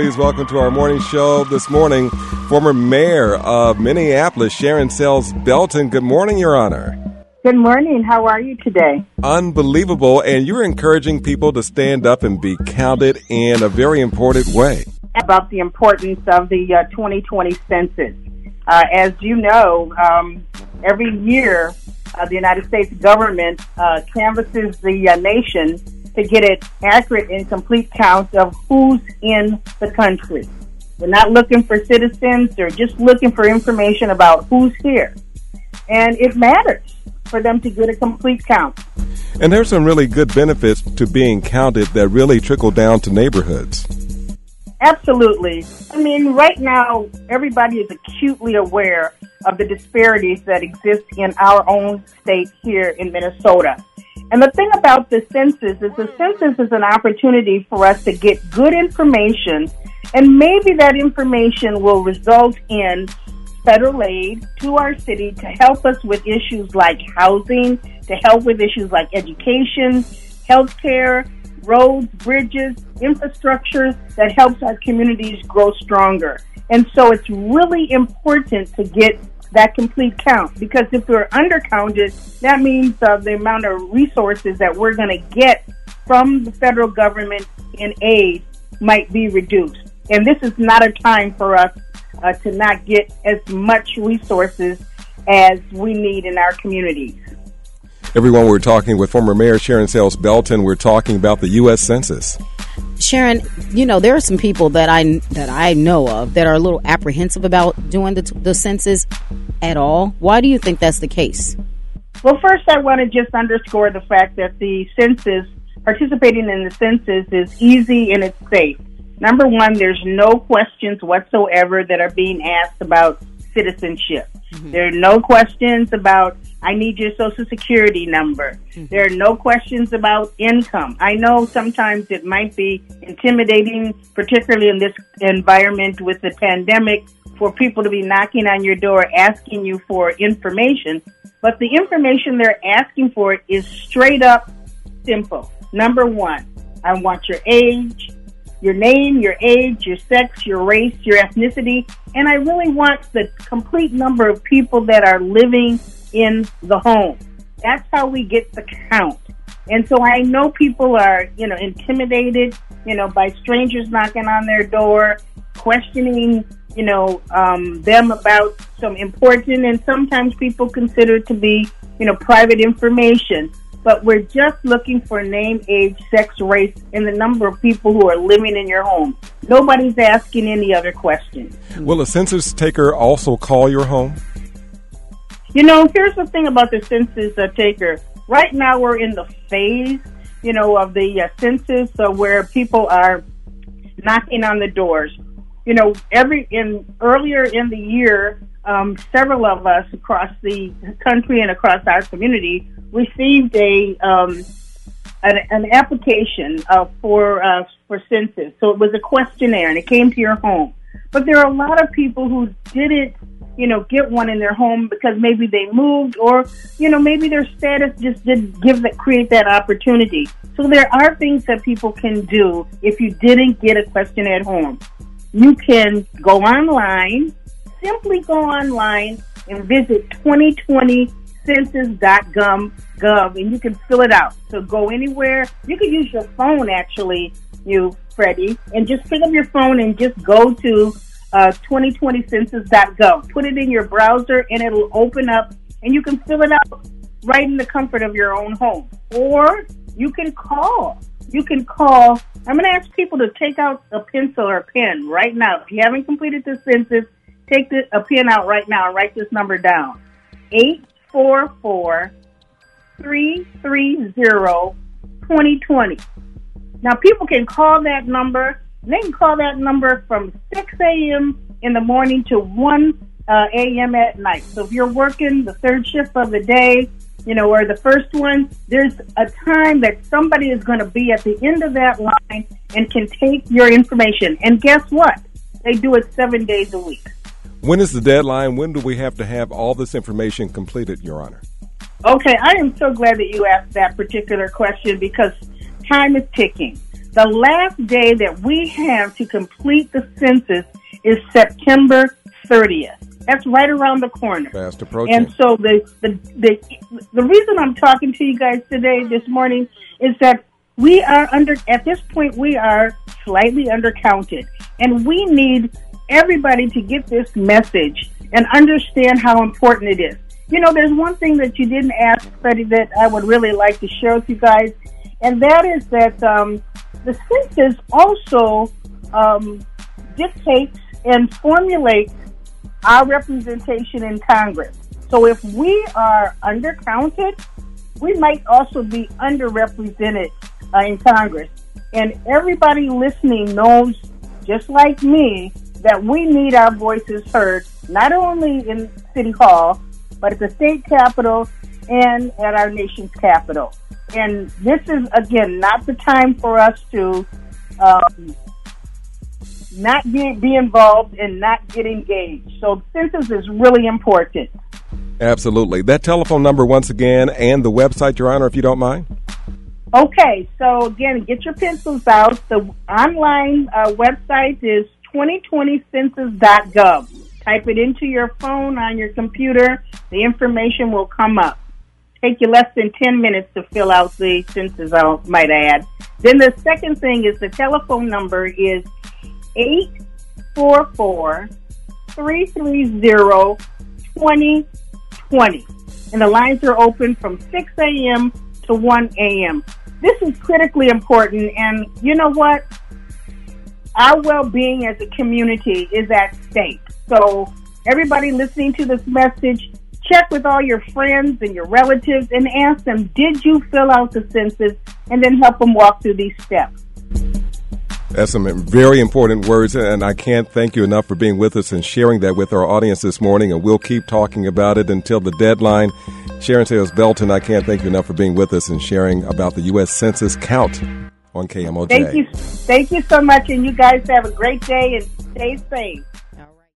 Please welcome to our morning show this morning, former mayor of Minneapolis, Sharon Sayles Belton. Good morning, Your Honor. Good morning. How are you today? Unbelievable. And you're encouraging people to stand up and be counted in a very important way. About the importance of the uh, 2020 census. Uh, as you know, um, every year uh, the United States government uh, canvasses the uh, nation to get an accurate and complete count of who's in the country. We're not looking for citizens, they're just looking for information about who's here. And it matters for them to get a complete count. And there's some really good benefits to being counted that really trickle down to neighborhoods. Absolutely. I mean, right now, everybody is acutely aware of the disparities that exist in our own state here in Minnesota. And the thing about the census is the census is an opportunity for us to get good information, and maybe that information will result in federal aid to our city to help us with issues like housing, to help with issues like education, healthcare, roads, bridges, infrastructure that helps our communities grow stronger. And so it's really important to get that complete count because if we're undercounted, that means uh, the amount of resources that we're going to get from the federal government in aid might be reduced. And this is not a time for us uh, to not get as much resources as we need in our communities. Everyone, we're talking with former Mayor Sharon Sayles Belton. We're talking about the U.S. Census. Sharon, you know there are some people that I that I know of that are a little apprehensive about doing the, the census at all. Why do you think that's the case? Well, first, I want to just underscore the fact that the census, participating in the census, is easy and it's safe. Number one, there's no questions whatsoever that are being asked about citizenship. Mm-hmm. There are no questions about I need your social security number. Mm-hmm. There are no questions about income. I know sometimes it might be intimidating, particularly in this environment with the pandemic, for people to be knocking on your door asking you for information. But the information they're asking for is straight up simple. Number one, I want your age, your name, your age, your sex, your race, your ethnicity, and I really want the complete number of people that are living in the home. That's how we get the count. And so I know people are, you know, intimidated, you know, by strangers knocking on their door, questioning, you know, um, them about some important and sometimes people consider to be, you know, private information but we're just looking for name, age, sex, race, and the number of people who are living in your home. Nobody's asking any other questions. Will a census taker also call your home? You know, here's the thing about the census uh, taker. Right now, we're in the phase, you know, of the uh, census uh, where people are knocking on the doors. You know, every in earlier in the year, um, several of us across the country and across our community received a um, an, an, application uh, for uh, for census. So it was a questionnaire, and it came to your home. But there are a lot of people who didn't, you know, get one in their home because maybe they moved, or you know, maybe their status just didn't give that create that opportunity. So there are things that people can do if you didn't get a questionnaire at home. You can go online, simply go online and visit 2020 census.gov and you can fill it out. So go anywhere. You can use your phone actually, you Freddie, and just pick up your phone and just go to uh, 2020census.gov. Put it in your browser and it'll open up and you can fill it out right in the comfort of your own home. Or you can call. You can call. I'm going to ask people to take out a pencil or a pen right now. If you haven't completed the census, take the, a pen out right now and write this number down. Eight four four three three zero twenty twenty. Now people can call that number. They can call that number from 6 a.m. in the morning to 1 uh, a.m. at night. So if you're working the third shift of the day, you know, or the first one, there's a time that somebody is going to be at the end of that line and can take your information. And guess what? They do it seven days a week. When is the deadline? When do we have to have all this information completed, Your Honor? Okay, I am so glad that you asked that particular question because time is ticking. The last day that we have to complete the census is September 30th. That's right around the corner. Fast approaching. And so the, the the the reason I'm talking to you guys today this morning is that we are under at this point we are slightly undercounted and we need everybody to get this message and understand how important it is. You know, there's one thing that you didn't ask, Freddie, that I would really like to share with you guys, and that is that um, the census also um, dictates and formulates our representation in Congress. So if we are undercounted, we might also be underrepresented uh, in Congress. And everybody listening knows, just like me, that we need our voices heard, not only in City Hall, but at the state capitol and at our nation's capital. And this is, again, not the time for us to um, not be, be involved and not get engaged. So census is really important. Absolutely. That telephone number once again and the website, Your Honor, if you don't mind. Okay, so again, get your pencils out. The online uh, website is 2020census.gov. Type it into your phone on your computer. The information will come up. Take you less than 10 minutes to fill out the census, I might add. Then the second thing is the telephone number is 844 330 2020. And the lines are open from 6 a.m. to 1 a.m. This is critically important. And you know what? Our well being as a community is at stake. So, everybody listening to this message, check with all your friends and your relatives and ask them, did you fill out the census? And then help them walk through these steps. That's some very important words, and I can't thank you enough for being with us and sharing that with our audience this morning. And we'll keep talking about it until the deadline. Sharon Sayles Belton, I can't thank you enough for being with us and sharing about the U.S. Census count on KMOJ. Thank you, thank you so much, and you guys have a great day and stay safe.